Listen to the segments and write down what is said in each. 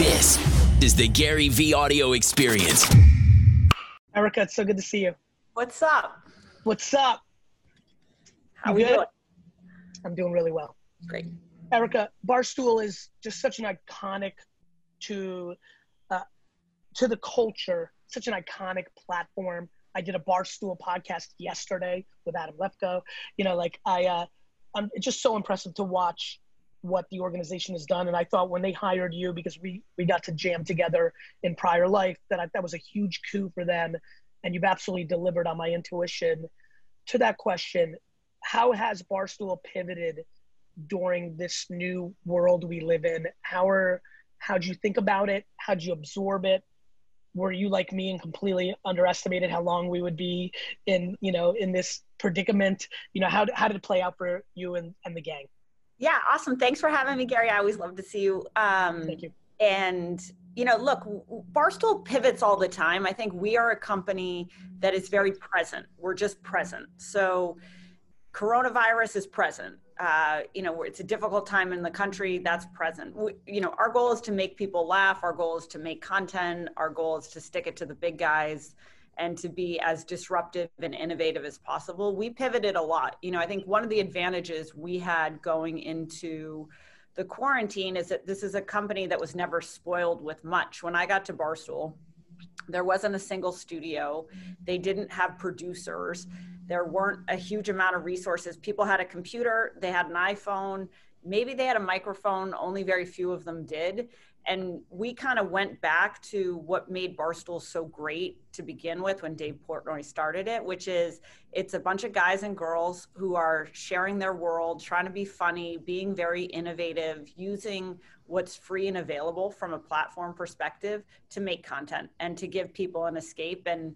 This is the GaryVee audio experience. Erika, it's so good to see you. What's up? What's up? How You we good? doing? I'm doing really well. Great. Erika, Barstool is just such an iconic to uh, to the culture, such an iconic platform. I did a Barstool podcast yesterday with Adam Lefkoe. You know, like I, uh, I'm it's just so impressive to watch what the organization has done. And I thought when they hired you, because we we got to jam together in prior life, that I, that was a huge coup for them. And you've absolutely delivered on my intuition. To that question, how has Barstool pivoted during this new world we live in? How are how'd you think about it? How'd you absorb it? Were you like me and completely underestimated how long we would be in, you know, in this predicament? You know, how, how did it play out for you and, and the gang? Yeah, awesome. Thanks for having me, Gary. I always love to see you. Um, Thank you. And you know, look, Barstool pivots all the time. I think we are a company that is very present. We're just present. So, coronavirus is present. Uh, you know, it's a difficult time in the country. That's present. We, you know, our goal is to make people laugh. Our goal is to make content. Our goal is to stick it to the big guys and to be as disruptive and innovative as possible. We pivoted a lot. You know, I think one of the advantages we had going into the quarantine is that this is a company that was never spoiled with much. When I got to Barstool, there wasn't a single studio. They didn't have producers. There weren't a huge amount of resources. People had a computer, they had an iPhone, maybe they had a microphone, only very few of them did. And we kind of went back to what made Barstool so great to begin with when Dave Portnoy started it, which is it's a bunch of guys and girls who are sharing their world, trying to be funny, being very innovative, using what's free and available from a platform perspective to make content and to give people an escape. And,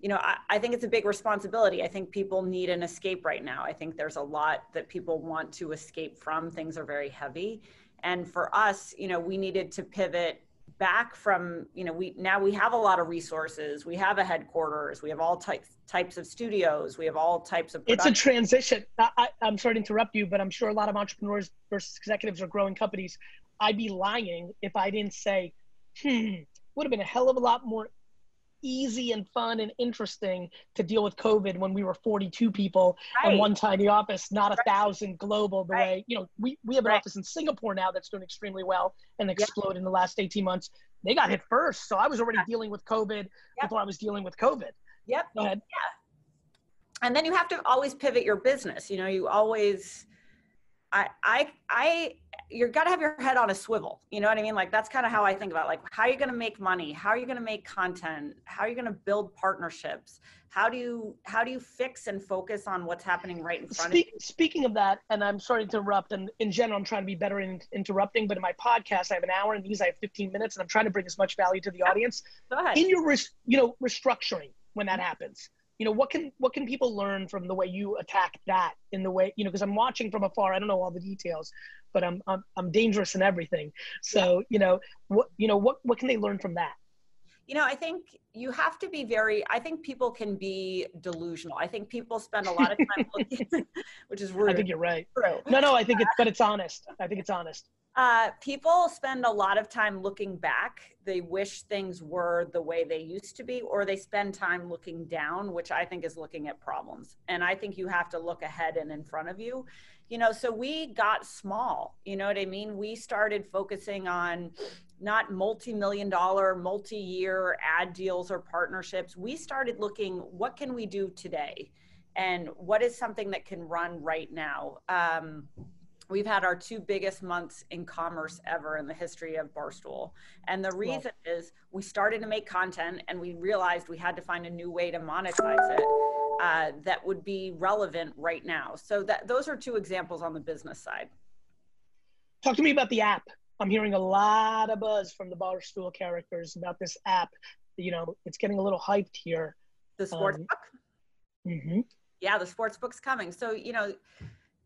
you know, I, I think it's a big responsibility. I think people need an escape right now. I think there's a lot that people want to escape from. Things are very heavy. And for us, you know, we needed to pivot back from, you know, we now we have a lot of resources. We have a headquarters. We have all types types of studios. We have all types of. It's a transition. I, I, I'm sorry to interrupt you, but I'm sure a lot of entrepreneurs versus executives are growing companies. I'd be lying if I didn't say, hmm, would have been a hell of a lot more easy and fun and interesting to deal with COVID when we were 42 people in Right. one tiny office, not a thousand global. The Right. way you know, we we have an Right. office in Singapore now that's doing extremely well and exploded in the last 18 months. They got hit first, so I was already Yeah. dealing with COVID Yep. before I was dealing with COVID. Yep. Go ahead. Yeah. and then you have to always pivot your business you know you always i i i you're got to have your head on a swivel you know what i mean like that's kind of how i think about it. like how are you going to make money how are you going to make content how are you going to build partnerships how do you how do you fix and focus on what's happening right in front of you speaking of that, and I'm sorry to interrupt, and in general, I'm trying to be better in interrupting, but in my podcast, I have an hour, and these I have 15 minutes, and I'm trying to bring as much value to the audience. go ahead In your, you know, restructuring when that mm-hmm. happens, you know, what can what can people learn from the way you attack that in the way, you know, because I'm watching from afar, I don't know all the details, but I'm I'm, I'm dangerous in everything. So, you know, what you know, what what can they learn from that? you know i think you have to be very i think people can be delusional i think people spend a lot of time looking which is rude I think you're right. No, no, I think it's, but it's honest. I think it's honest. Uh, people spend a lot of time looking back. They wish things were the way they used to be, or they spend time looking down, which I think is looking at problems. And I think you have to look ahead and in front of you. You know, so we got small. You know what I mean? We started focusing on not multi million dollar, multi year ad deals or partnerships. We started looking what can we do today? And what is something that can run right now? Um, we've had our two biggest months in commerce ever in the history of Barstool. And the reason is we started to make content and we realized we had to find a new way to monetize it uh, that would be relevant right now. So that those are two examples on the business side. Talk to me about the app. I'm hearing a lot of buzz from the Barstool characters about this app. You know, it's getting a little hyped here. The sports Um, book, hmm yeah, the sports book's coming. So you know,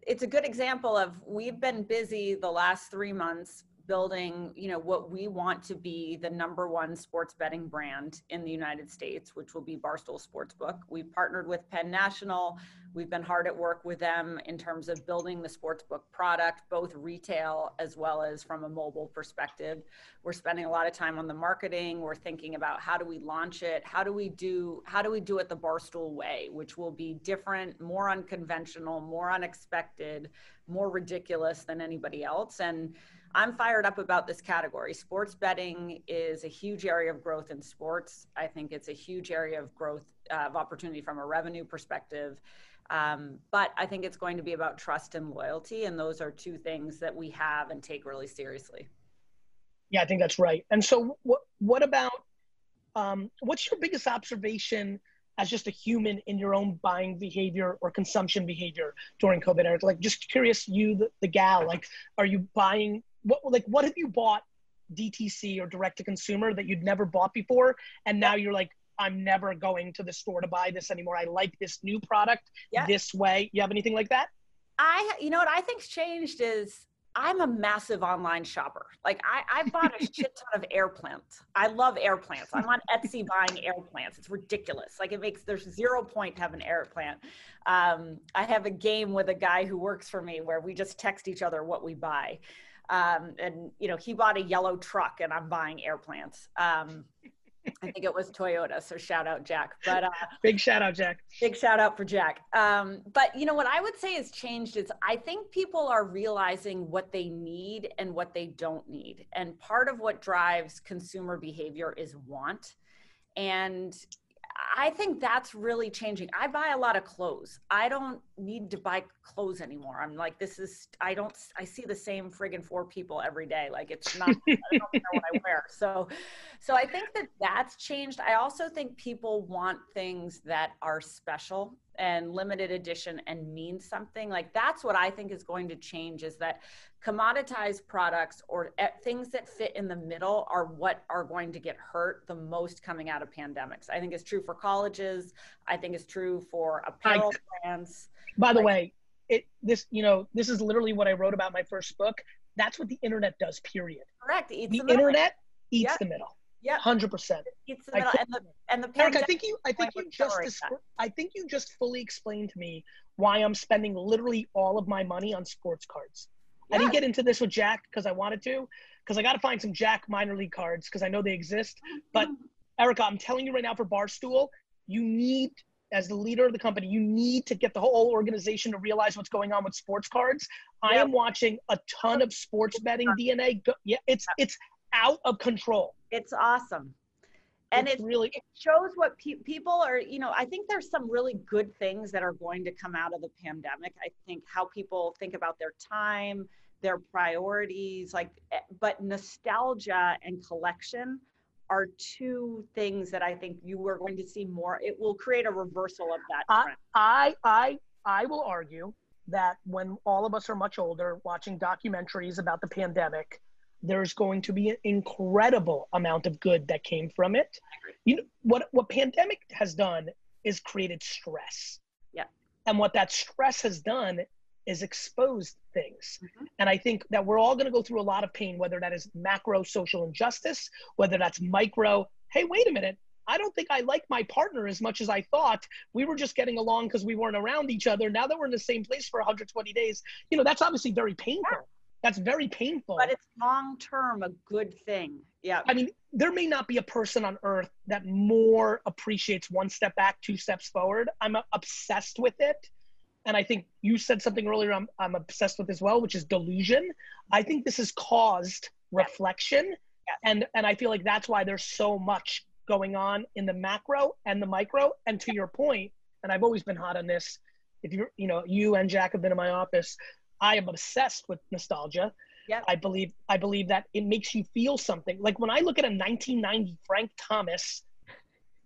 it's a good example of we've been busy the last three months building, you know, what we want to be the number one sports betting brand in the United States, which will be Barstool Sportsbook. We've partnered with Penn National. We've been hard at work with them in terms of building the sportsbook product, both retail as well as from a mobile perspective. We're spending a lot of time on the marketing. We're thinking about how do we launch it? How do we do how do we do it the Barstool way, which will be different, more unconventional, more unexpected, more ridiculous than anybody else. And I'm fired up about this category. Sports betting is a huge area of growth in sports. I think it's a huge area of growth uh, of opportunity from a revenue perspective. Um, but I think it's going to be about trust and loyalty, and those are two things that we have and take really seriously. Yeah, I think that's right. And so, what what about um, what's your biggest observation as just a human in your own buying behavior or consumption behavior during COVID? Eric, like just curious, you the, the gal, like, are you buying what like what have you bought DTC or direct to consumer that you'd never bought before, and now you're like, I'm never going to the store to buy this anymore. I like this new product yeah. this way. You have anything like that? I, you know what I think's changed is I'm a massive online shopper. Like I, I bought a shit ton of air plants. I love air plants. I'm on Etsy buying air plants. It's ridiculous. Like it makes there's zero point to have an air plant. Um, I have a game with a guy who works for me where we just text each other what we buy. Um, and you know, he bought a yellow truck, and I'm buying air plants. Um, I think it was Toyota. So shout out Jack. But uh, big shout out Jack. Big shout out for Jack. Um, but you know what I would say has changed is I think people are realizing what they need and what they don't need, and part of what drives consumer behavior is want. And I think that's really changing. I buy a lot of clothes. I don't need to buy clothes anymore. I'm like, this is, I don't, I see the same friggin' four people every day. Like it's not, I don't know what I wear. So, so I think that that's changed. I also think people want things that are special and limited edition and mean something. Like that's what I think is going to change is that commoditized products or eh, things that fit in the middle are what are going to get hurt the most coming out of pandemics. I think it's true for colleges. I think it's true for apparel I, brands. By the like, way, it this you know this is literally what I wrote about my first book. That's what the internet does. Period. Correct. the, the internet eats yep. the middle. Yeah, hundred percent. Eats the middle, and the and the Eric, I think you, I think you just, I think you just fully explained to me why I'm spending literally all of my money on sports cards. Yeah. I didn't get into this with Jack because I wanted to, because I got to find some Jack minor league cards because I know they exist. But Erika, I'm telling you right now for Barstool, you need, as the leader of the company, you need to get the whole organization to realize what's going on with sports cards. I am watching a ton of sports betting DNA. Go, yeah, it's it's out of control. It's awesome and it's it really it shows what pe- people are you know i think there's some really good things that are going to come out of the pandemic i think how people think about their time their priorities like eh, but nostalgia and collection are two things that i think you are going to see more it will create a reversal of that trend. i i i will argue that when all of us are much older watching documentaries about the pandemic there's going to be an incredible amount of good that came from it. You know what what pandemic has done is created stress. Yeah. And what that stress has done is exposed things. Mm-hmm. And I think that we're all going to go through a lot of pain whether that is macro social injustice, whether that's micro, hey, wait a minute, I don't think I like my partner as much as I thought. We were just getting along because we weren't around each other. Now that we're in the same place for 120 days, you know, that's obviously very painful. Yeah. That's very painful. But it's long term a good thing. Yeah. I mean, there may not be a person on earth that more appreciates one step back, two steps forward. I'm obsessed with it. And I think you said something earlier I'm, I'm obsessed with as well, which is delusion. I think this has caused reflection. And, and I feel like that's why there's so much going on in the macro and the micro. And to your point, and I've always been hot on this. If you're you know you and Jack have been in my office, I am obsessed with nostalgia. Yeah. I believe I believe that it makes you feel something. Like when I look at a 1990 Frank Thomas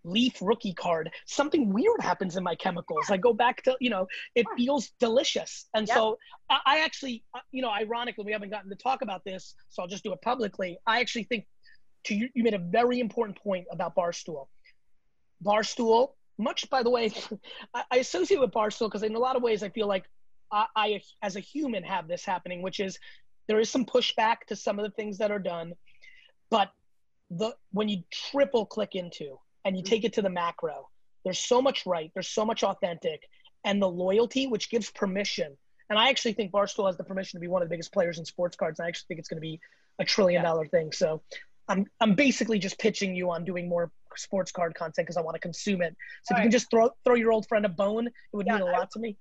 Leaf rookie card, something weird happens in my chemicals. I go back to, you know, it feels delicious. And so I, actually, uh, you know, ironically, we haven't gotten to talk about this, so I'll just do it publicly. I actually think to you, you made a very important point about Barstool. Barstool, much by the way, I, I associate with Barstool because in a lot of ways I feel like I, I, as a human have this happening, which is there is some pushback to some of the things that are done, but the when you triple click into and you take it to the macro, there's so much right, there's so much authentic, and the loyalty, which gives permission. And I actually think Barstool has the permission to be one of the biggest players in sports cards. I actually think it's going to be a trillion dollar thing. So I'm I'm basically just pitching you on doing more sports card content because I want to consume it. So All if you can just throw throw your old friend a bone, it would yeah, mean a lot I, to me.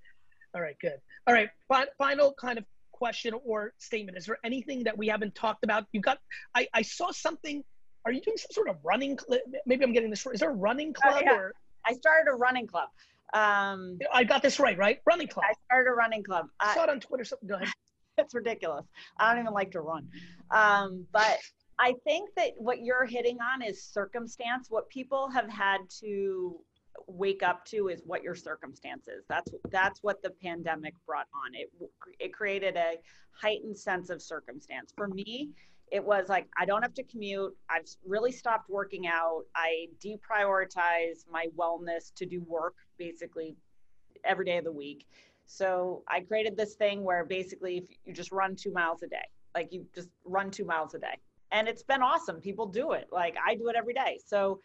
All right, good. All right, final kind of question or statement. Is there anything that we haven't talked about? You got I I saw something. Are you doing some sort of running? Cl- maybe I'm getting this. Is there a running uh, club yeah. or? I started a running club. Um, I got this right, right? Running club. I started a running club. I saw it on Twitter. Something. Go ahead. it's ridiculous. I don't even like to run. Um, but I think that what you're hitting on is circumstance. What people have had to wake up to is what your circumstances. That's that's what the pandemic brought on. It it created a heightened sense of circumstance. For me, it was like I don't have to commute. I've really stopped working out. I deprioritize my wellness to do work basically every day of the week. So I created this thing where basically if you just run 2 miles a day. Like you just run 2 miles a day and it's been awesome. People do it. Like I do it every day. So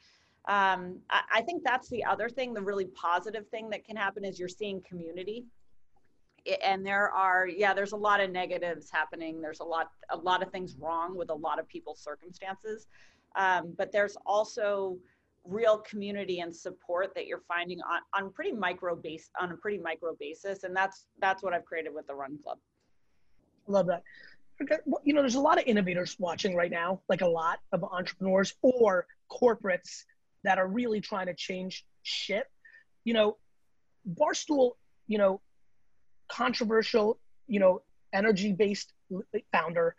um, I, I think that's the other thing. The really positive thing that can happen is you're seeing community and there are yeah there's a lot of negatives happening. There's a lot a lot of things wrong with a lot of people's circumstances. Um, but there's also real community and support that you're finding on, on pretty micro base on a pretty micro basis. And that's that's what i've created with the run club. I love that. You know, there's a lot of innovators watching right now, like a lot of entrepreneurs or corporates that are really trying to change shit. You know, Barstool, you know, controversial, you know, energy based founder,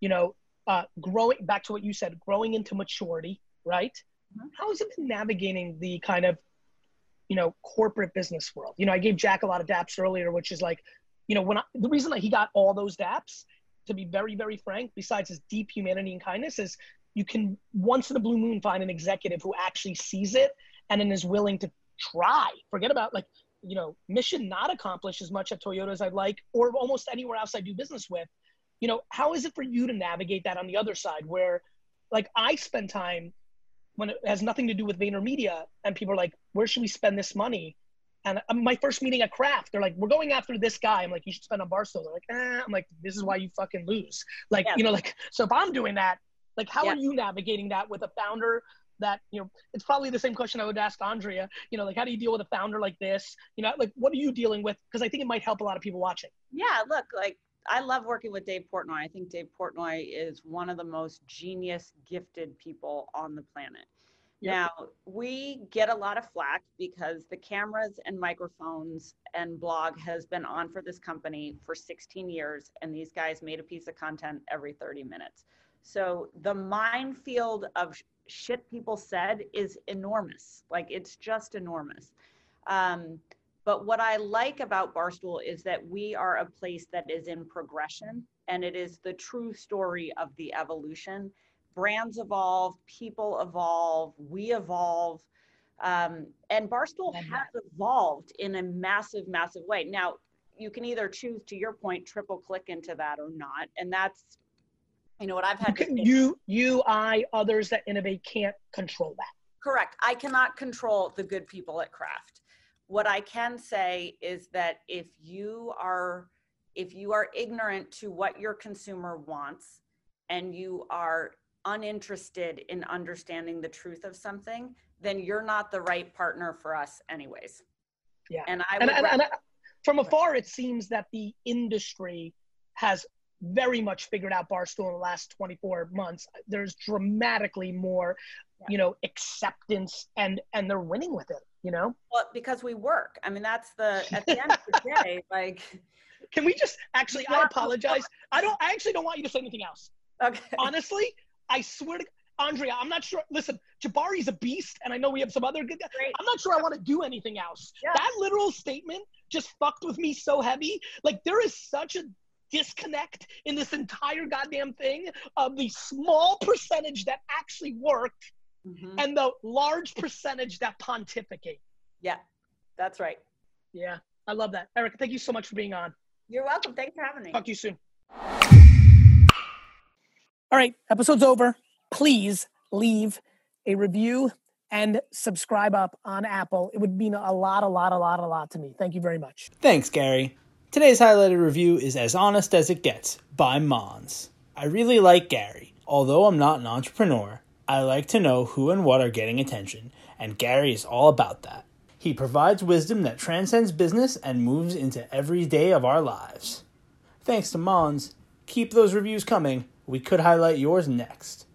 you know, uh, growing back to what you said, growing into maturity, right? Mm-hmm. How has it been navigating the kind of, you know, corporate business world? You know, I gave Jack a lot of daps earlier, which is like, you know, when I, the reason that he got all those daps to be very, very frank, besides his deep humanity and kindness, is you can once in a blue moon find an executive who actually sees it and then is willing to try. Forget about like, you know, mission not accomplished as much at Toyota as I'd like, or almost anywhere else I do business with. You know, how is it for you to navigate that on the other side where like I spend time when it has nothing to do with VaynerMedia and people are like, where should we spend this money? And my first meeting at Kraft, they're like, "We're going after this guy." I'm like, "You should spend on Barstool." They're like, eh. "I'm like, this is why you fucking lose." Like, yeah. you know, like, so if I'm doing that, like, how yeah. are you navigating that with a founder that you know? It's probably the same question I would ask Andrea. You know, like, how do you deal with a founder like this? You know, like, what are you dealing with? Because I think it might help a lot of people watching. Yeah, look, like, I love working with Dave Portnoy. I think Dave Portnoy is one of the most genius, gifted people on the planet. Yep. Now, we get a lot of flack because the cameras and microphones and blog has been on for this company for 16 years, and these guys made a piece of content every 30 minutes. So the minefield of shit people said is enormous. Like, it's just enormous. Um, but what I like about Barstool is that we are a place that is in progression, and it is the true story of the evolution brands evolve, people evolve, we evolve. Um, and Barstool has evolved in a massive, massive way. Now, you can either choose, to your point, triple click into that or not. And that's, you know, what I've had. You, you, I, others that innovate can't control that. Correct. I cannot control the good people at Kraft. What I can say is that if you are, if you are ignorant to what your consumer wants and you are uninterested in understanding the truth of something, then you're not the right partner for us, anyways. Yeah. And I, and, and, and I, from afar, it seems that the industry has very much figured out Barstool in the last 24 months. There's dramatically more, you know, acceptance and and they're winning with it, you know? Well, because we work. I mean, that's the at the end of the day, like Can we just actually I apologize. I don't I actually don't want you to say anything else. Okay. Honestly, I swear to Andrea, I'm not sure. Listen, Jabari's a beast, and I know we have some other good guys. I'm not sure I want to do anything else. Yeah. That literal statement just fucked with me so heavy. Like, there is such a disconnect in this entire goddamn thing of the small percentage that actually worked mm-hmm. and the large percentage that pontificate. Yeah, that's right. Yeah, I love that. Eric, thank you so much for being on. You're welcome. Thanks for having me. Talk to you soon. All right, episode's over. Please leave a review and subscribe up on Apple. It would mean a lot, a lot, a lot, a lot to me. Thank you very much. Thanks, Gary. Today's highlighted review is As Honest as It Gets by Mons. I really like Gary. Although I'm not an entrepreneur, I like to know who and what are getting attention, and Gary is all about that. He provides wisdom that transcends business and moves into every day of our lives. Thanks to Mons. Keep those reviews coming. We could highlight yours next.